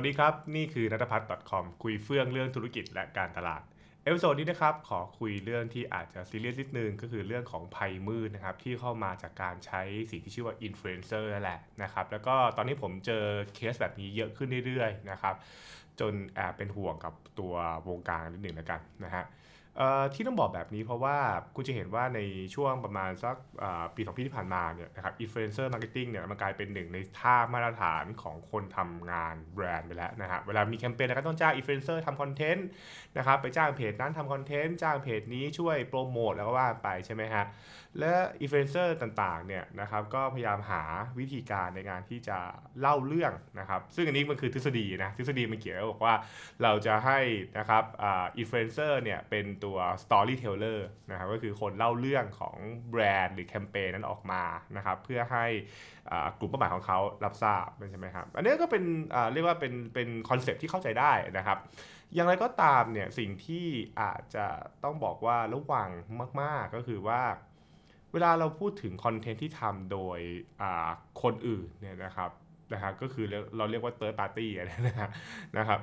สวัสดีครับ นี่คือนัทพัฒน์ .com คุยเฟื่องเรื่องธุรกิจและการตลาด episode นี้นะครับ ขอคุยเรื่องที่อาจจะซีเรียสนิดนึงก็คือเรื่องของภัยมืดนะครับ ที่เข้ามาจากการใช้สิ่งที่ชื่อว่าอินฟลูเอนเซอร์นั่นแหละนะครับ แล้วก็ตอนนี้ผมเจอเคสแบบนี้เยอะขึ้นเรื่อยๆนะครับ จนแอบเป็นห่วงกับตัววงการนิดหนึ่งแล้วกันนะฮะ ที่ต้องบอกแบบนี้เพราะว่าคุณจะเห็นว่าในช่วงประมาณสักปีสองปีที่ผ่านมาเนี่ยนะครับ influencer marketing เนี่ยมันกลายเป็นหนึ่งในท่ามาตรฐานของคนทำงานแบรนด์ไปแล้วนะฮะเวลามีแคมเปญแล้วก็ต้องจ้างอินฟลูเอนเซอร์ทำคอนเทนต์นะครับไปจ้างเพจนั้นทำคอนเทนต์จ้างเพจนี้ช่วยโปรโมทแล้วก็ว่าไปใช่ไหมฮะและอินฟลูเอนเซอร์ต่างๆเนี่ยนะครับก็พยายามหาวิธีการในการที่จะเล่าเรื่องนะครับ ซึ่งอันนี้มันคือทฤษฎีนะทฤษฎีมันเกี่ยวกับบอกว่าเราจะให้นะครับอินฟลูเอนเซอร์เนี่ยเป็นตัว storyteller นะครับก็คือคนเล่าเรื่องของแบรนด์หรือแคมเปญนั้นออกมานะครับเพื่อให้กลุ่มเป้าหมายของเขารับทราบใช่ไหมครับอันนี้ก็เป็นเรียกว่าเป็นเป็นคอนเซปต์ที่เข้าใจได้นะครับอย่างไรก็ตามเนี่ยสิ่งที่อาจจะต้องบอกว่าระวังมาก ๆ ก็คือว่า เวลาเราพูดถึงคอนเทนต์ที่ทำโดยคนอื่นเนี่ยนะครับนะฮะก็คือเราเรียกว่า third party นะฮะนะครับ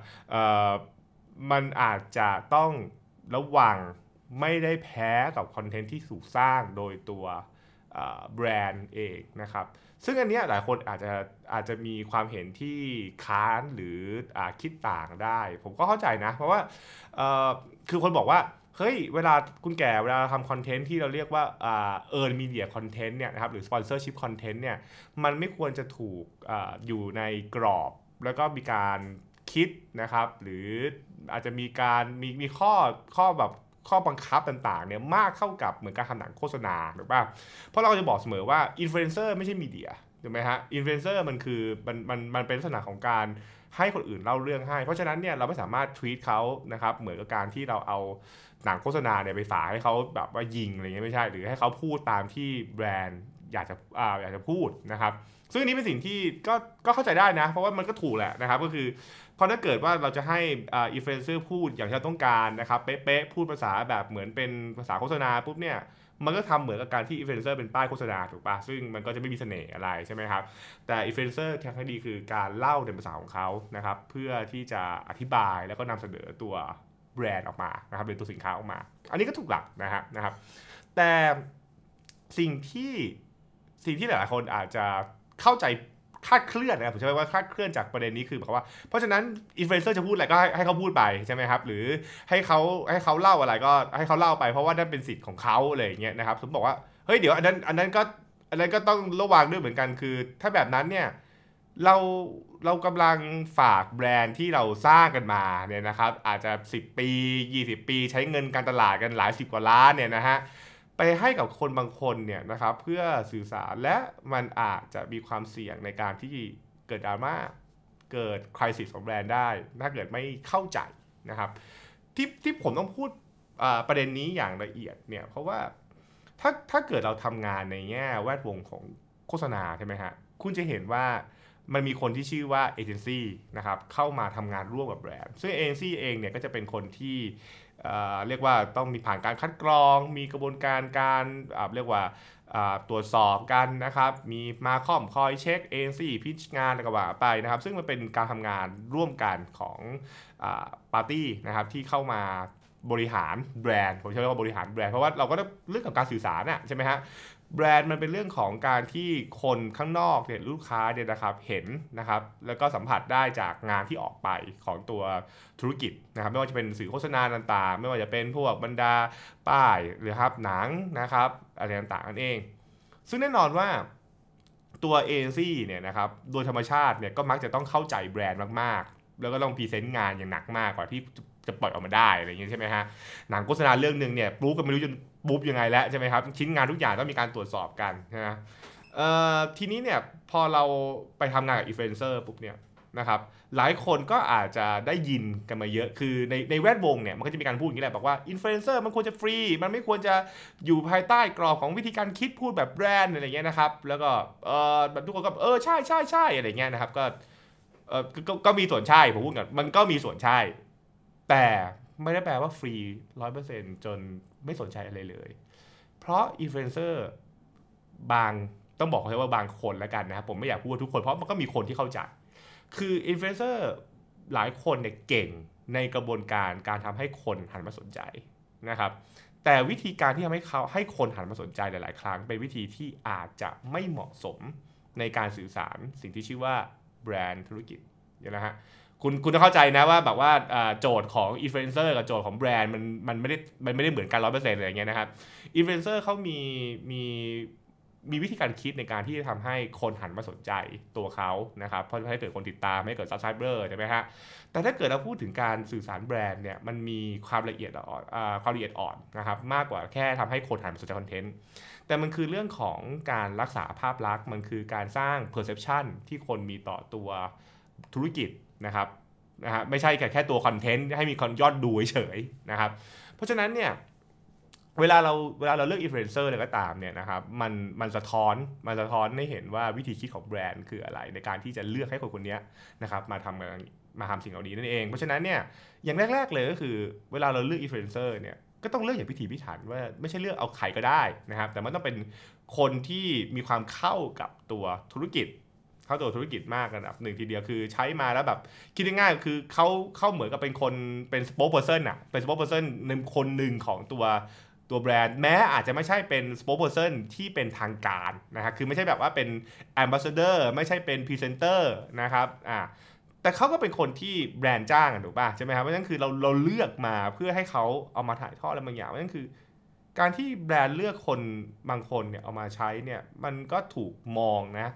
มันอาจจะต้องระวังไม่ได้แพ้กับคอนเทนต์ที่ถูกสร้างโดยตัวแบรนด์เองนะครับ ซึ่งอันเนี้ยหลายคนอาจจะอาจจะมีความเห็นที่ค้านหรืออคิดต่างได้ ผมก็เข้าใจนะ เพราะว่าคือคนบอกว่า เฮ้ยเวลาคุณแก่เวลาทำคอนเทนต์ที่เราเรียกว่าเอ่า earn media content เนี่ยนะครับหรือ sponsorship content เนี่ยมันไม่ควรจะถูกออยู่ในกรอบ แล้วก็มีการคิดนะครับหรืออาจจะมีการมีมีข้อข้อแบบข้อบังคับต่างๆเนี่ยมากเท่ากับเหมือนการทำหนังโฆษณาหรือเปล่าเพราะเราจะบอกเสมอว่าอินฟลูเอนเซอร์ไม่ใช่ media ถูกไหมฮะอินฟลูเอนเซอร์มันคือมันมันมันเป็นลักษณะของการให้คนอื่นเล่าเรื่องให้ เพราะฉะนั้นเนี่ยเราไม่สามารถทวีตเขานะครับเหมือนกับการที่เราเอาหนังโฆษณาเนี่ยไปฝากให้เขาแบบว่ายิงอะไรเงี้ยไม่ใช่ หรือให้เขาพูดตามที่แบรนด์อยากจะอ่าอยากจะพูดนะครับ ซึ่งอันนี้เป็นสิ่งที่ก็ก็เข้าใจได้นะ เพราะว่ามันก็ถูกแหละนะครับ ก็คือเพราะถ้าเกิดว่าเราจะให้อ่าอินฟลูเอนเซอร์พูดอย่างที่เราต้องการนะครับเป๊ะๆพูดภาษาแบบเหมือนเป็นภาษาโฆษณาปุ๊บเนี่ย มันก็ทำเหมือนกับการที่อินฟลูเอนเซอร์เป็นป้ายโฆษณาถูกปะซึ่งมันก็จะไม่มีเสน่ห์อะไรใช่ไหมครับ แต่อินฟลูเอนเซอร์ทางที่ดีคือการเล่าในภาษาของเขานะครับ เพื่อที่จะอธิบายแล้วก็นำเสนอตัวแบรนด์ออกมานะครับเป็นตัวสินค้าออกมา อันนี้ก็ถูกหลักนะฮะนะครับ แต่สิ่งที่สิ่งที่หลายๆคนอาจจะเข้าใจ คลาดเคลื่อนนะครับผมใช้ว่าคลาดเคลื่อนจากประเด็นนี้คือหมายความว่า เพราะฉะนั้นอินฟลูเอนเซอร์จะพูดอะไรก็ให้ให้เขาพูดไปใช่ไหมครับหรือให้เขาให้เขาเล่าอะไรก็ให้เขาเล่าไป เพราะว่านั่นเป็นสิทธิ์ของเขาอะไรอย่างเงี้ยนะครับผมบอกว่าเฮ้ยเดี๋ยวอันนั้นอันนั้นก็อันนั้นก็ต้องระวังด้วยเหมือนกันคือ ถ้าแบบนั้นเนี่ยเราเรากำลังฝากแบรนด์ที่เราสร้างกันมาเนี่ยนะครับอาจจะ 10 ปี 20 ปีใช้เงินการตลาดกันหลายสิบกว่าล้านเนี่ยนะฮะ ไปให้กับคนบางคนเนี่ยนะครับเพื่อสื่อสารและมันอาจจะมีความเสี่ยงในการที่เกิดดราม่าเกิดคริสิสของแบรนด์ได้ ถ้าเกิดไม่เข้าใจนะครับ ที่ที่ผมต้องพูดประเด็นนี้อย่างละเอียดเนี่ยเพราะว่าถ้าถ้าเกิดเราทำงานในแง่แวดวงของโฆษณาใช่ไหมฮะคุณจะเห็นว่า มันมีคนที่ชื่อว่าเอเจนซี่นะครับเข้ามาทำงานร่วมกับแบรนด์ซึ่งเอเจนซี่เองเนี่ยก็จะเป็นคนที่เเรียกว่าต้องมีผ่านการคัดกรอง มีกระบวนการการอ่าเรียกว่าาตรวจสอบกันนะครับ มีมาคอมคอยเช็คเองซี่พิชงานอะไรก็ว่าไปนะครับ ซึ่งมันเป็นการทำงานร่วมกันของปาร์ตี้นะครับที่เข้ามาบริหารแบรนด์ผมใช้คำว่าบริหารแบรนด์เพราะว่าเราก็ต้องเรื่องของการสื่อสารน่ะใช่ไหมฮะ แบรนด์มันเป็นเรื่องของการที่คนข้างนอกเนี่ยลูกค้าเนี่ยนะครับเห็นนะครับแล้วก็สัมผัสได้จากงานที่ออกไปของตัวธุรกิจนะครับไม่ว่าจะเป็นสื่อโฆษณาต่างๆ ไม่ว่าจะเป็นพวกบรรดาป้ายหรือครับหนังนะครับอะไรต่างๆนั่นเอง ซึ่งแน่นอนว่าตัวเอเจนซี่เนี่ยนะครับโดยธรรมชาติเนี่ยก็มักจะต้องเข้าใจแบรนด์มากๆ แล้วก็ต้องพรีเซนต์งานอย่างหนักมากกว่าที่จะปล่อยออกมาได้อะไรอย่างเงี้ยใช่ไหมฮะหนังโฆษณาเรื่องหนึ่งเนี่ย proof ก็ไม่รู้จะ proof ยังไงแล้วใช่ไหมครับชิ้นงานทุกอย่างต้องมีการตรวจสอบกันนะทีนี้เนี่ยพอเราไปทำงานกับอินฟลูเอนเซอร์ปุ๊บเนี่ยนะครับหลายคนก็อาจจะได้ยินกันมาเยอะคือในในแวดวงเนี่ยมันก็จะมีการพูดอย่างนี้แหละบอกว่าอินฟลูเอนเซอร์มันควรจะฟรี มันไม่ควรจะอยู่ภายใต้กรอบของวิธีการคิดพูดแบบแบรนด์อะไรเงี้ยนะครับแล้วก็เออแบบทุกคนก็เออใช่ใช่ใช่อะไรเงี้ยนะครับก็เออก็มีส่วนใช่ผมพูดกันมันก็มีส่วนใช่ แต่ไม่ได้แปลว่าฟรีร้อยเปอร์เซ็นต์จน ไม่สนใจอะไรเลย เพราะอินฟลูเอนเซอร์บางต้องบอกเลยว่าบางคนแล้วกันนะครับผมไม่อยากพูดว่าทุกคนเพราะมันก็มีคนที่เข้าใจ คืออินฟลูเอนเซอร์หลายคนเนี่ยเก่งในกระบวนการการทำให้คนหันมาสนใจนะครับ แต่วิธีการที่ทำให้เขาให้คนหันมาสนใจหลาย ๆ ครั้ง เป็นวิธีที่อาจจะไม่เหมาะสมในการสื่อสารสิ่งที่ชื่อว่าแบรนด์ธุรกิจนะฮะ คุณคุณต้องเข้าใจนะว่าแบบว่าโจทย์ของอินฟลูเอนเซอร์กับโจทย์ของแบรนด์มันมันไม่ได้มันไม่ได้เหมือนกันร้อยเปอร์เซ็นต์อะไรอย่างเงี้ยนะครับอินฟลูเอนเซอร์เขามีมีมีวิธีการคิดในการที่จะทำให้คนหันมาสนใจตัวเขานะครับเพราะให้เกิดคนติดตามให้เกิด subscriber ใช่ไหมฮะแต่ถ้าเกิดเราพูดถึงการสื่อสารแบรนด์เนี่ยมันมีความละเอียดอ่อนความละเอียดอ่อนนะครับมากกว่าแค่ทำให้คนหันมาสนใจคอนเทนต์แต่มันคือเรื่องของการรักษาภาพลักษณ์มันคือการสร้าง perception ที่คนมีต่อตัวธุรกิจ นะครับนะฮะไม่ใช่แค่แค่ตัวคอนเทนต์ให้มีคนยอดดูเฉยๆนะครับ เพราะฉะนั้นเนี่ยเวลาเราเวลาเราเลือกอินฟลูเอนเซอร์อะไรก็ตามเนี่ยนะครับมันมันสะท้อนมันสะท้อนให้เห็นว่าวิธีคิดของแบรนด์คืออะไร ในการที่จะเลือกให้คนคนนี้นะครับมาทำมาทำสิ่งเหล่านี้นั่นเอง เพราะฉะนั้นเนี่ยอย่างแรก ๆ เลยก็คือ เวลาเราเลือกอินฟลูเอนเซอร์เนี่ยก็ต้องเลือกอย่างพิถีพิถันว่าไม่ใช่เลือกเอาใครก็ได้นะครับ แต่มันต้องเป็นคนที่มีความเข้ากับตัวธุรกิจ เข้าตัวธุรกิจมากระดับหนึ่งทีเดียวคือใช้มาแล้วแบบคิดง่ายๆคือเขาเข้าเหมือนกับเป็นคนเป็น spokesperson อะเป็น spokesperson หนึ่งคนหนึ่งของตัวตัวแบรนด์แม้อาจจะไม่ใช่เป็น spokesperson ที่เป็นทางการนะครับคือไม่ใช่แบบว่าเป็น ambassador ไม่ใช่เป็นพรีเซนเตอร์นะครับอ่าแต่เขาก็เป็นคนที่แบรนด์จ้างถูกป่ะใช่ไหมครับเพราะนั้นคือเราเราเลือกมาเพื่อให้เขาเอามาถ่ายทอดอะไรบางอย่างเพราะนั้นคือ การที่แบรนด์เลือกคนบางคนเนี่ยเอามาใช้เนี่ยมันก็ถูกมองนะ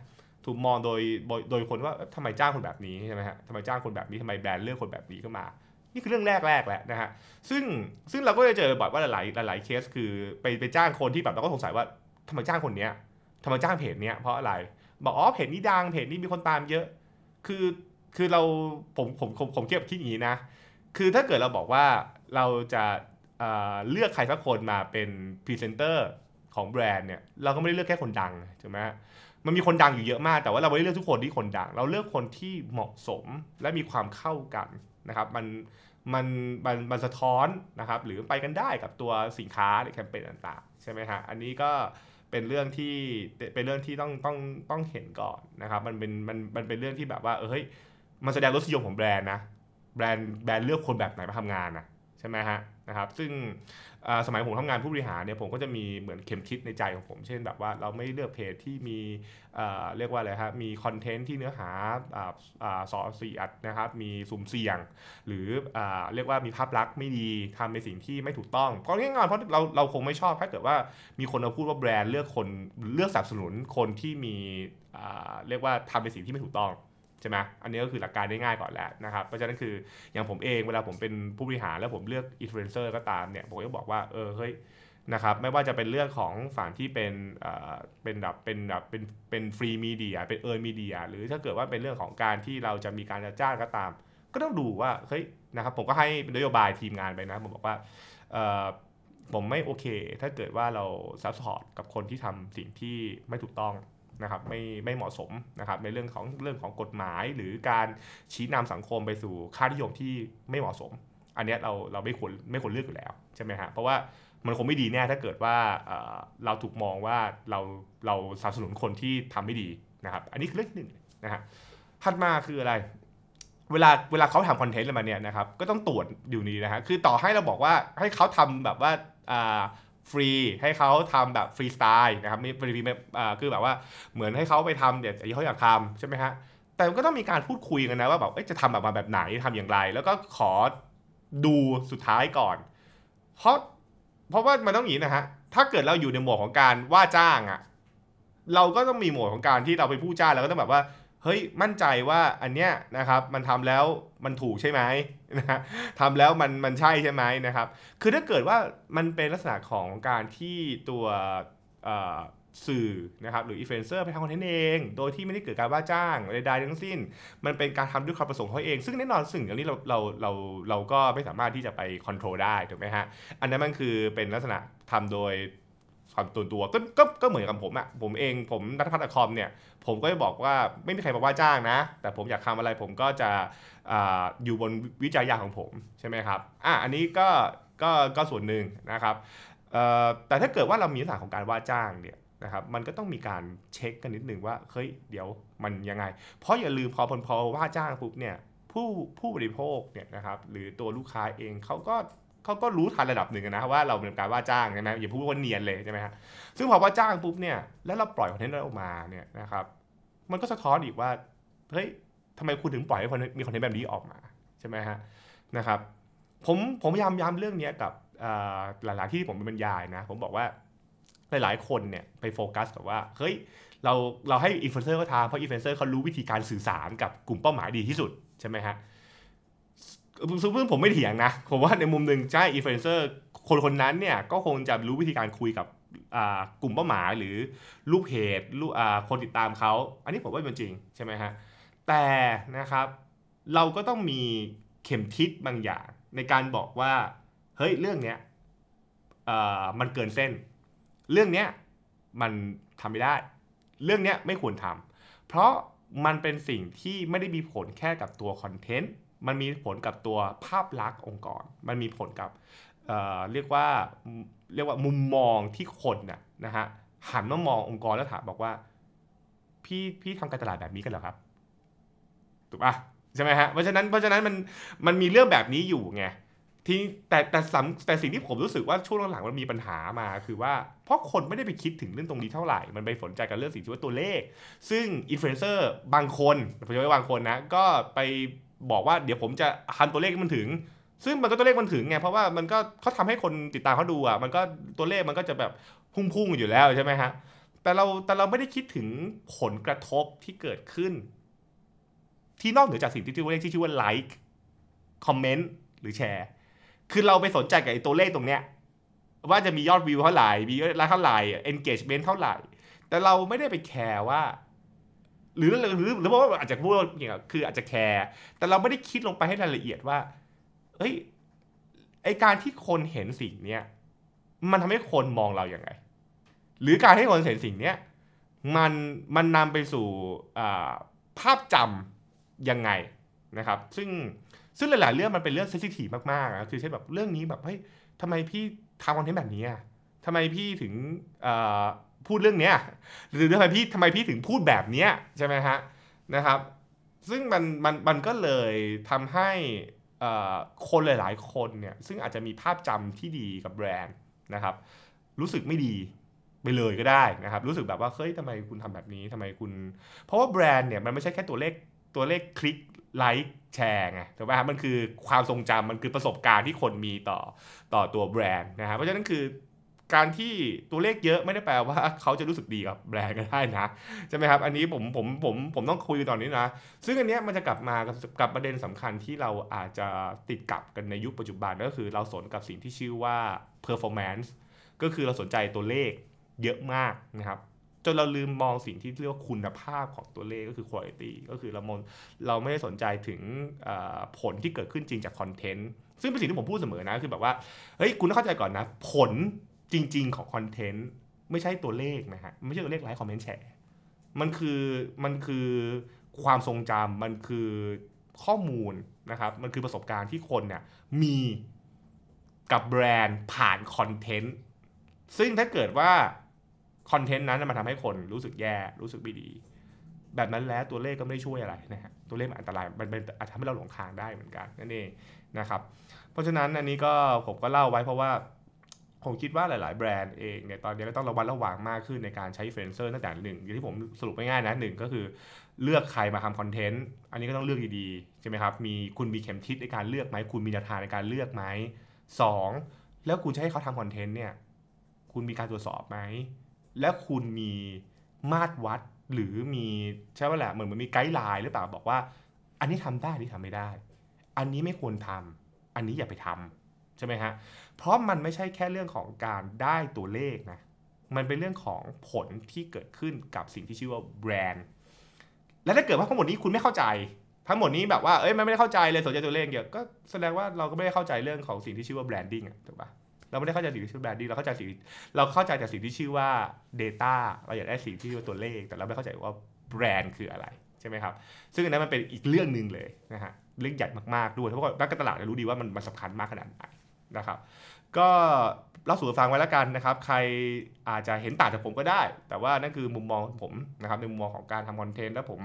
ถูกมองโดยโดยคนว่าทำไมจ้างคนแบบนี้ใช่ไหมฮะทำไมจ้างคนแบบนี้ทำไมแบรนด์เลือกคนแบบนี้เข้ามา นี่คือเรื่องแรกแรกแหละนะฮะซึ่งซึ่งเราก็จะเจอบ่อยว่าหลายหลายเคสคือไปไปจ้างคนที่แบบเราก็สงสัยว่าทำไมจ้างคนเนี้ยทำไมจ้างเพจเนี้ยเพราะอะไรบอกอ๋อเพจนี้ดังเพจนี้มีคนตามเยอะ คือคือเราผมผมผมผมเทียบคิดอย่างนี้นะ คือถ้าเกิดเราบอกว่าเราจะเลือกใครสักคนมาเป็นพรีเซนเตอร์ของแบรนด์เนี่ยเราก็ไม่ได้เลือกแค่คนดังใช่ไหม มันมีคนดังอยู่เยอะมาก แต่ว่าเราไม่ได้เลือกทุกคนที่คนดัง เราเลือกคนที่เหมาะสมและมีความเข้ากันนะครับ มันมันมันมันสะท้อนนะครับ หรือไปกันได้กับตัวสินค้าหรือแคมเปญต่างๆ ใช่ไหมฮะ อันนี้ก็เป็นเรื่องที่เป็นเรื่องที่ต้องต้องต้องเห็นก่อนนะครับ มันเป็นมันมันเป็นเรื่องที่แบบว่าเออเฮ้ยมันแสดงรสนิยมของแบรนด์นะแบรนด์แบรนด์เลือกคนแบบไหนมาทำงานนะใช่ไหมฮะ นะครับซึ่งสมัยผมทำงานผู้บริหารเนี่ยผมก็จะมีเหมือนเข็มทิศในใจของผม เช่นแบบว่าเราไม่เลือกเพจที่มีเรียกว่าอะไรครับมีคอนเทนต์ที่เนื้อหาส่อเสียดนะครับมีสุ่มเสี่ยง หรือเรียกว่ามีภาพลักษณ์ไม่ดีทำในสิ่งที่ไม่ถูกต้องเพราะง่ายๆเพราะเราเราคงไม่ชอบถ้าเกิดว่ามีคนมาพูดว่าแบรนด์เลือกคนเลือกสนับสนุนคนที่มีเรียกว่าทำในสิ่งที่ไม่ถูกต้อง ใช่ไหมอันนี้ก็คือหลักการได้ง่ายก่อนแล้วนะครับ เพราะฉะนั้นคืออย่างผมเองเวลาผมเป็นผู้บริหารแล้วผมเลือกอินฟลูเอนเซอร์ก็ตามเนี่ยผมก็บอกว่าเออเฮ้ยนะครับไม่ว่าจะเป็นเรื่องของฝั่งที่เป็นเอ่อเป็นแบบเป็นแบบเป็นเป็น free media เป็น earned media หรือถ้าเกิดว่าเป็นเรื่องของการที่เราจะมีการจ้างก็ตาม ก็ต้องดูว่าเฮ้ยนะครับผมก็ให้นโยบายทีมงานไปนะผมบอกว่าเออผมไม่โอเค ถ้าเกิดว่าเรา support กับคนที่ทำสิ่งที่ไม่ถูกต้อง นะครับไม่ไม่เหมาะสมนะครับในเรื่องของเรื่องของกฎหมายหรือการชี้นำสังคมไปสู่ค่านิยมที่ไม่เหมาะสม อันนี้เราเราไม่ควรไม่ควรเลือกอยู่แล้วใช่ไหมฮะเพราะว่ามันคงไม่ดีแน่ถ้าเกิดว่าเราถูกมองว่าเราเราสนับสนุนคนที่ทำไม่ดีนะครับ อันนี้คือเรื่องหนึ่งนะฮะถัดมาคืออะไร เวลาเวลาเขาทำคอนเทนต์อะไรมาเนี่ยนะครับก็ต้องตรวจอยู่นี้นะฮะคือต่อให้เราบอกว่าให้เขาทำแบบว่า ฟรีให้เขาทำแบบฟรีสไตล์นะครับมีฟรีอ่คือแบบว่าเหมือนให้เขาไปทำเดี๋ยวที่เขาอยากทำใช่ไหมฮะแต่ก็ต้องมีการพูดคุยกันนะว่าแบบจะทำแบบมาแบบไหนทำอย่างไร แล้วก็ขอดูสุดท้ายก่อน เพราะเพราะว่ามันต้องอย่างนี้นะฮะถ้าเกิดเราอยู่ในโหมดของการว่าจ้างอะ่ะเราก็ต้องมีโหมดของการที่เราไปผู้จ้างแล้วก็ต้องแบบว่า เฮ้ยมั่นใจว่าอันเนี้ยนะครับมันทำแล้วมันถูกใช่ไหมนะฮะทำแล้วมันมันใช่ใช่ไหมนะครับ คือถ้าเกิดว่ามันเป็นลักษณะของการที่ตัวสื่อนะครับหรืออินฟลูเอนเซอร์ไปทำคอนเทนต์เอง โดยที่ไม่ได้เกิดการว่าจ้างใดๆทั้งสิ้น มันเป็นการทำด้วยความประสงค์เขาเอง ซึ่งแน่นอนสิ่งอย่างนี้เราเราเราเราก็ไม่สามารถที่จะไป control ได้ถูกไหมฮะ อันนั้นมันคือเป็นลักษณะทำโดย ความตัวตัวก็ก็ก็เหมือนกับผมอะผมเองผมณัฐพัชญ์ dot com เนี่ยผมก็จะบอกว่าไม่มีใครมาว่าจ้างนะ แต่ผมอยากทำอะไรผมก็จะอยู่บนวิจารณญาณของผมใช่ไหมครับอะอันนี้ก็ก็ก็ส่วนหนึ่งนะครับแต่ถ้าเกิดว่าเรามีลักษณะของการว่าจ้างเนี่ยนะครับมันก็ต้องมีการเช็คกันนิดหนึ่งว่าเฮ้ยเดี๋ยวมันยังไง เพราะอย่าลืมพอพอว่าจ้างปุ๊บเนี่ยผู้ผู้บริโภคเนี่ยนะครับหรือตัวลูกค้าเองเขาก็ เขาก็รู้ทันระดับหนึ่งนะว่าเราเป็นการว่าจ้างใช่ไหมอย่าพูดว่าเนียนเลยใช่ไหมฮะซึ่งพอว่าจ้างปุ๊บเนี่ยแล้วเราปล่อยคอนเทนต์นั้นออกมาเนี่ยนะครับมันก็สะท้อนอีกว่าเฮ้ยทำไมคุณถึงปล่อยให้มีคอนเทนต์แบบนี้ออกมาใช่ไหมฮะนะครับผมผมพยายามย้ำเรื่องนี้กับหลายๆที่ผมเป็นบรรยายนะ ผมบอกว่าหลายๆคนเนี่ยไปโฟกัสกับว่าเฮ้ยเราเราให้อินฟลูเอนเซอร์เขาทำเพราะอินฟลูเอนเซอร์เขารู้วิธีการสื่อสารกับกลุ่มเป้าหมายดีที่สุดใช่ไหมฮะ ซึ่งผมไม่เถียงนะ ผมว่าในมุมหนึ่งใช่อินฟลูเอนเซอร์คนคนนั้นเนี่ยก็คงจะรู้วิธีการคุยกับกลุ่มเป้าหมายหรือลูกเพจลูกคนติดตามเขา อันนี้ผมว่าเป็นจริงใช่ไหมฮะ แต่นะครับเราก็ต้องมีเข็มทิศบางอย่าง ในการบอกว่า เฮ้ยเรื่องเนี้ยมันเกินเส้น เรื่องเนี้ยมันทำไม่ได้ เรื่องเนี้ยไม่ควรทำเพราะมันเป็นสิ่งที่ไม่ได้มีผลแค่กับตัวคอนเทนต์ มันมีผลกับตัวภาพลักษณ์องค์กร มันมีผลกับเเรียกว่าเรียกว่ามุมมองที่คนน่ะนะฮะหันมามององค์กรแล้วถามบอกว่า พี่พี่ทำการตลาดแบบนี้กันเหรอครับถูกปะใช่ไหมฮะเพราะฉะนั้นเพราะฉะนั้นมันมันมีเรื่องแบบนี้อยู่ไงที่แต่แต่สแต่สิ่งที่ผมรู้สึกว่าช่วงหลังๆมันมีปัญหามาคือว่าเพราะคนไม่ได้ไปคิดถึงเรื่องตรงนี้เท่าไหร่ มันไปสนใจกับเรื่องสิ่งที่ว่าตัวเลข ซึ่งอินฟลูเอนเซอร์บางคนผมจะไม่บางคนนะก็ไป บอกว่าเดี๋ยวผมจะทันตัวเลขมันถึง ซึ่งมันก็ตัวเลขมันถึงไงเพราะว่ามันก็เขาทำให้คนติดตามเขาดูอะมันก็ตัวเลขมันก็จะแบบพุ่งๆอยู่แล้วใช่ไหมฮะแต่เราแต่เราไม่ได้คิดถึงผลกระทบที่เกิดขึ้น ที่นอกเหนือจากสิ่งที่ตัวเลขที่ชื่อว่าไลค์คอมเมนต์หรือแชร์คือเราไปสนใจกับไอ้ตัวเลขตรงเนี้ยว่าจะมียอดวิวเท่าไหร่มียอดไลค์เท่าไหร่ engagement เท่าไหร่ แต่เราไม่ได้ไปแคร์ว่า หรือหรือหรือว่าอาจจะพูดอย่างคืออาจจะแคร์แต่เราไม่ได้คิดลงไปให้รายละเอียดว่าเฮ้ยไอการที่คนเห็นสิ่งเนี้ยมันทำให้คนมองเราอย่างไง หรือการให้คนเห็นสิ่งเนี้ยมันมันนำไปสู่ภาพจำยังไงนะครับ ซึ่งซึ่งหลาย ๆ เรื่องมันเป็นเรื่องเซนซิทีฟมากๆนะคือเช่นแบบเรื่องนี้แบบเฮ้ยทำไมพี่ทำคอนเทนต์แบบนี้อะทำไมพี่ถึง พูดเรื่องเนี้ยหรือทำไมพี่ทำไมพี่ถึงพูดแบบเนี้ยใช่ไหมฮะนะครับ ซึ่งมันมันมันก็เลยทำให้คนหลาย ๆ คนเนี่ยซึ่งอาจจะมีภาพจำที่ดีกับแบรนด์นะครับ รู้สึกไม่ดีไปเลยก็ได้นะครับ รู้สึกแบบว่าเฮ้ยทำไมคุณทำแบบนี้ทำไมคุณ เพราะว่าแบรนด์เนี่ยมันไม่ใช่แค่ตัวเลขตัวเลขคลิกไลค์แชร์ไงถูกไหมครับมันคือความทรงจำมันคือประสบการณ์ที่คนมีต่อต่อตัวแบรนด์นะครับเพราะฉะนั้นคือ การที่ตัวเลขเยอะไม่ได้แปลว่าเขาจะรู้สึกดีกับแบรนด์ก็ได้นะใช่ไหมครับอันนี้ผมผมผมผมต้องคุยตอนนี้นะ ซึ่งอันนี้มันจะกลับมากับประเด็นสำคัญที่เราอาจจะติดกับกันในยุคปัจจุบันก็คือเราสนกับสิ่งที่ชื่อว่า performance ก็คือเราสนใจตัวเลขเยอะมากนะครับจนเราลืมมองสิ่งที่เรียกว่าคุณภาพของตัวเลขก็คือ quality ก็คือเรามองเราไม่ได้สนใจถึงผลที่เกิดขึ้นจริงจากคอนเทนต์ซึ่งเป็นสิ่งที่ผมพูดเสมอนะคือแบบว่าเฮ้ยคุณต้องเข้าใจก่อนนะ ผล จริง ๆ ของคอนเทนต์ไม่ใช่ตัวเลขนะฮะไม่ใช่ตัวเลขไลค์คอมเมนต์แชร์มันคือมันคือความทรงจำมันคือข้อมูลนะครับมันคือประสบการณ์ที่คนเนี่ยมีกับแบรนด์ผ่านคอนเทนต์ซึ่งถ้าเกิดว่าคอนเทนต์นั้นมันทำให้คนรู้สึกแย่รู้สึกไม่ดี แบบนั้นแล้วตัวเลขก็ไม่ได้ช่วยอะไรนะฮะตัวเลขมันอันตรายมันเป็นอาจทำให้เราหลงทางได้เหมือนกันนั่นเองนะครับเพราะฉะนั้นอันนี้ก็ผมก็เล่าไว้เพราะว่า ผมคิดว่าหลาย ๆ แบรนด์เองเนี่ยตอนนี้ก็ต้องระมัดระวังมากขึ้นในการใช้อินฟลูเอนเซอร์ตั้งแต่หนึ่งอย่างที่ผมสรุปง่ายๆนะหนึ่งก็คือเลือกใครมาทำคอนเทนต์อันนี้ก็ต้องเลือกดีๆใช่ไหมครับมีคุณมีเข็มทิศในการเลือกไหมคุณมีแนวทางในการเลือกไหมสองแล้วคุณจะให้เขาทำคอนเทนต์เนี่ยคุณมีการตรวจสอบไหมและคุณมีมาตรวัดหรือมีใช่ว่าแหละเหมือนมันมีไกด์ไลน์หรือเปล่าบอกว่า อันนี้ทำได้อันนี้ทำไม่ได้ อันนี้ไม่ควรทำอันนี้อย่าไปทำ ใช่ไหมฮะ เพราะมันไม่ใช่แค่เรื่องของการได้ตัวเลขนะ มันเป็นเรื่องของผลที่เกิดขึ้นกับสิ่งที่ชื่อว่าแบรนด์ และถ้าเกิดว่าทั้งหมดนี้คุณไม่เข้าใจ ทั้งหมดนี้แบบว่า เอ้ยไม่ได้เข้าใจเลยสนใจตัวเลขเยอะก็แสดงว่าเราก็ไม่ได้เข้าใจเรื่องของสิ่งที่ชื่อว่าแบรนดิ้งถูกปะเราไม่ได้เข้าใจสิ่งที่ชื่อ branding เราเข้าใจสิ่งเราเข้าใจแต่สิ่งที่ชื่อว่า data เราอยากได้สิ่งที่ชื่อตัวเลข แต่เราไม่เข้าใจว่าแบรนด์คืออะไรใช่ไหมครับ ซึ่งอันนั้นมันเป็นอีกเรื่องหนึ่งเลยนะฮะ เรื่องใหญ่มากๆด้วย เพราะว่านักการตลาดรู้ดีว่ามันมันสำคัญมากขนาดไหน นะครับก็เล่าสู่ฟังไว้แล้วกันนะครับ ใครอาจจะเห็นต่างจากผมก็ได้ แต่ว่านั่นคือมุมมองผมนะครับในมุมมองของการทำคอนเทนต์แล้วผม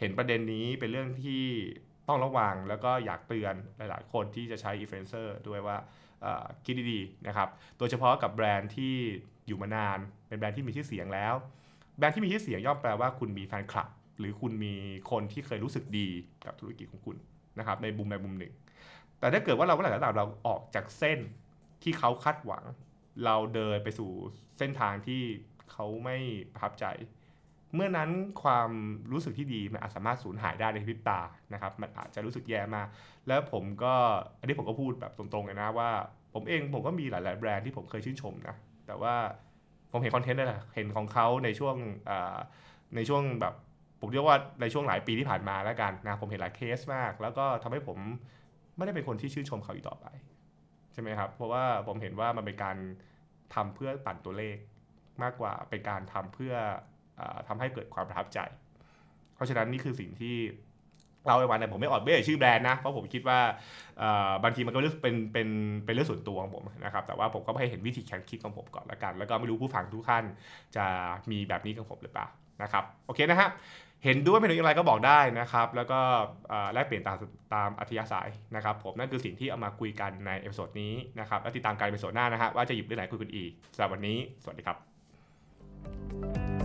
เห็นประเด็นนี้เป็นเรื่องที่ต้องระวังแล้วก็อยากเตือนหลาย ๆ คนที่จะใช้อินฟลูเอนเซอร์ด้วยว่าคิดดีๆนะครับโดยเฉพาะกับแบรนด์ที่อยู่มานาน เป็นแบรนด์ที่มีชื่อเสียงแล้ว แบรนด์ที่มีชื่อเสียงย่อมแปลว่าคุณมีแฟนคลับ หรือคุณมีคนที่เคยรู้สึกดีกับธุรกิจของคุณนะครับในมุมใดมุมหนึ่ง แต่ถ้าเกิดว่าเราเมื่อไหร่ก็ตามเราออกจากเส้นที่เขาคาดหวัง เราเดินไปสู่เส้นทางที่เขาไม่ประทับใจ เมื่อนั้นความรู้สึกที่ดีมันอาจสามารถสูญหายได้ในพริบตานะครับ มันอาจจะรู้สึกแย่มาก แล้วผมก็อันนี้ผมก็พูดแบบตรงๆเลยนะว่า ผมเองผมก็มีหลาย ๆ แบรนด์ที่ผมเคยชื่นชมนะแต่ว่าผมเห็นคอนเทนต์นั่นแหละเห็นของเขาในช่วงในช่วงแบบผมเรียกว่าในช่วงหลายปีที่ผ่านมาแล้วกันนะผมเห็นหลายเคสมาก แล้วก็ทำให้ผม ไม่ได้เป็นคนที่ชื่นชมเขาอีกต่อไป ใช่ไหมครับ เพราะว่าผมเห็นว่ามันเป็นการทำเพื่อปั่นตัวเลขมากกว่าเป็นการทำเพื่ออาทำให้เกิดความประทับใจ เพราะฉะนั้นนี่คือสิ่งที่ เราไอ้วันเนี่ยผมไม่ขอเอ่ยชื่อแบรนด์นะ เพราะผมคิดว่าบางทีมันก็เรื่องเป็นเป็นเป็นเรื่องส่วนตัวของผมนะครับ แต่ว่าผมก็ให้เห็นวิธีการคิดของผมก่อนละกัน แล้วก็ไม่รู้ผู้ฟังทุกท่านจะมีแบบนี้กับผมหรือเปล่านะครับโอเคนะฮะเห็นด้วยไม่เห็นอย่างไรก็บอกได้นะครับ แล้วก็แลกเปลี่ยนตามตามอัธยาศัยนะครับ ผมนั่นคือสิ่งที่เอามาคุยกันใน episode นี้นะครับแล้วติดตามการ episode หน้านะฮะว่าจะหยิบเรื่องไหนคุยกันอีกสำหรับวันนี้ สวัสดีครับ